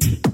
Mm-hmm.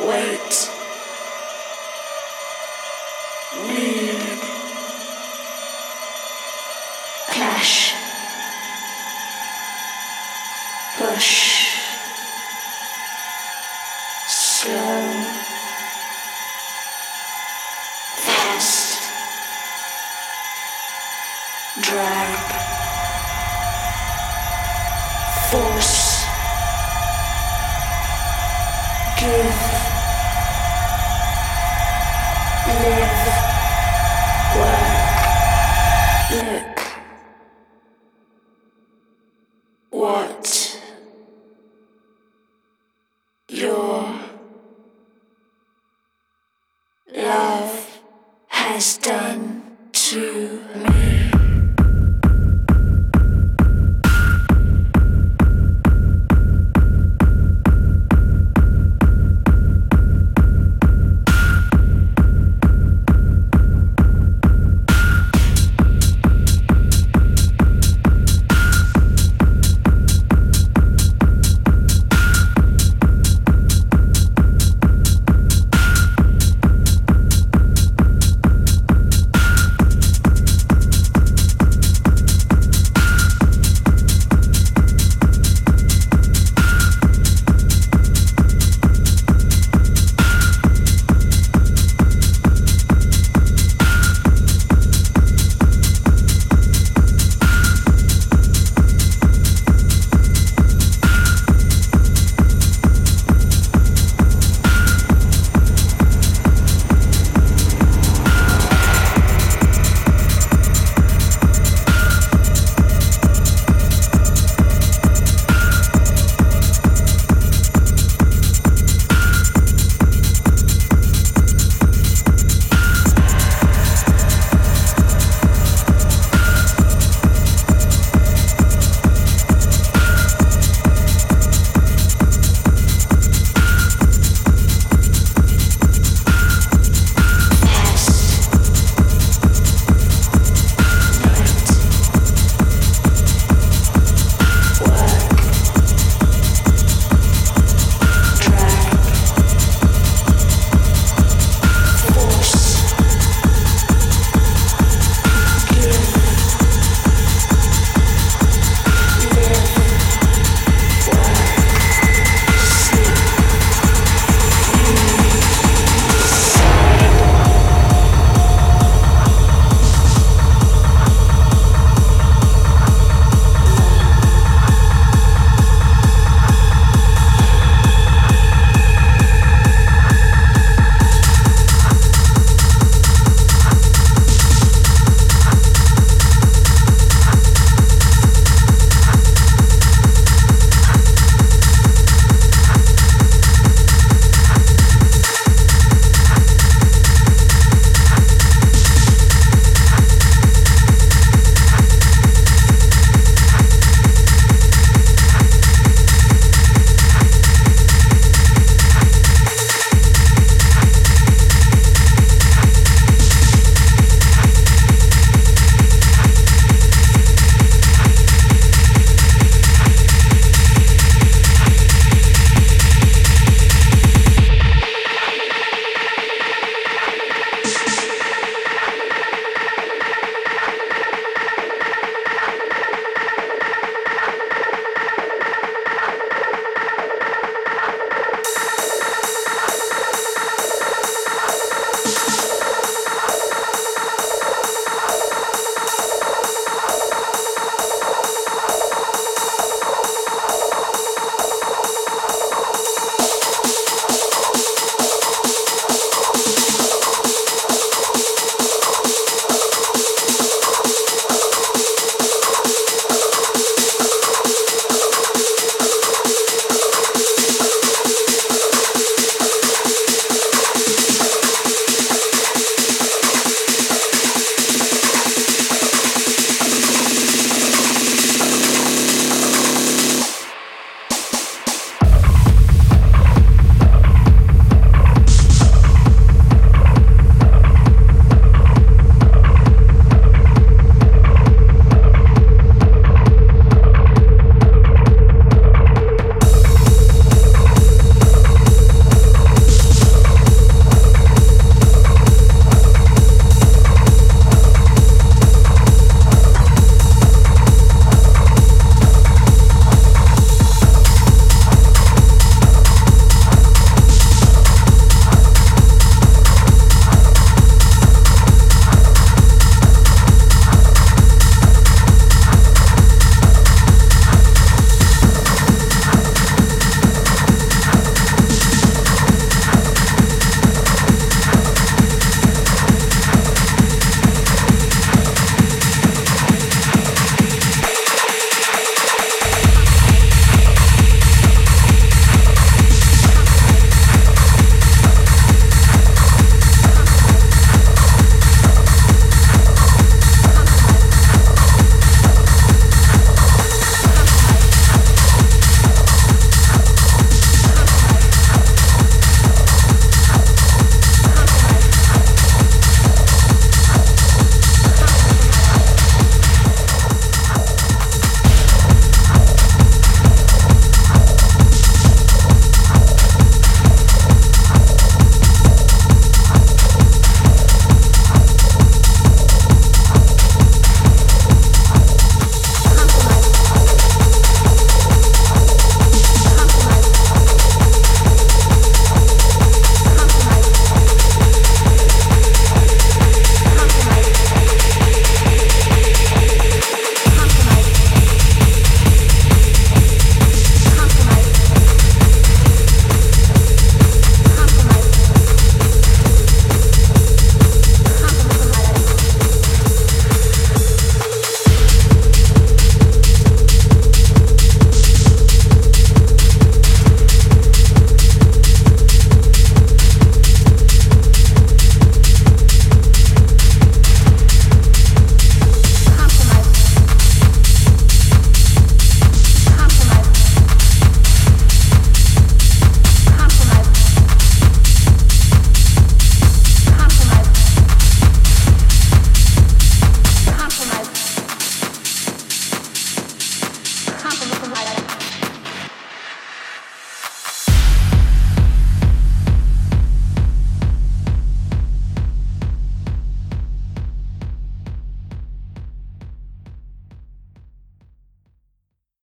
Wait.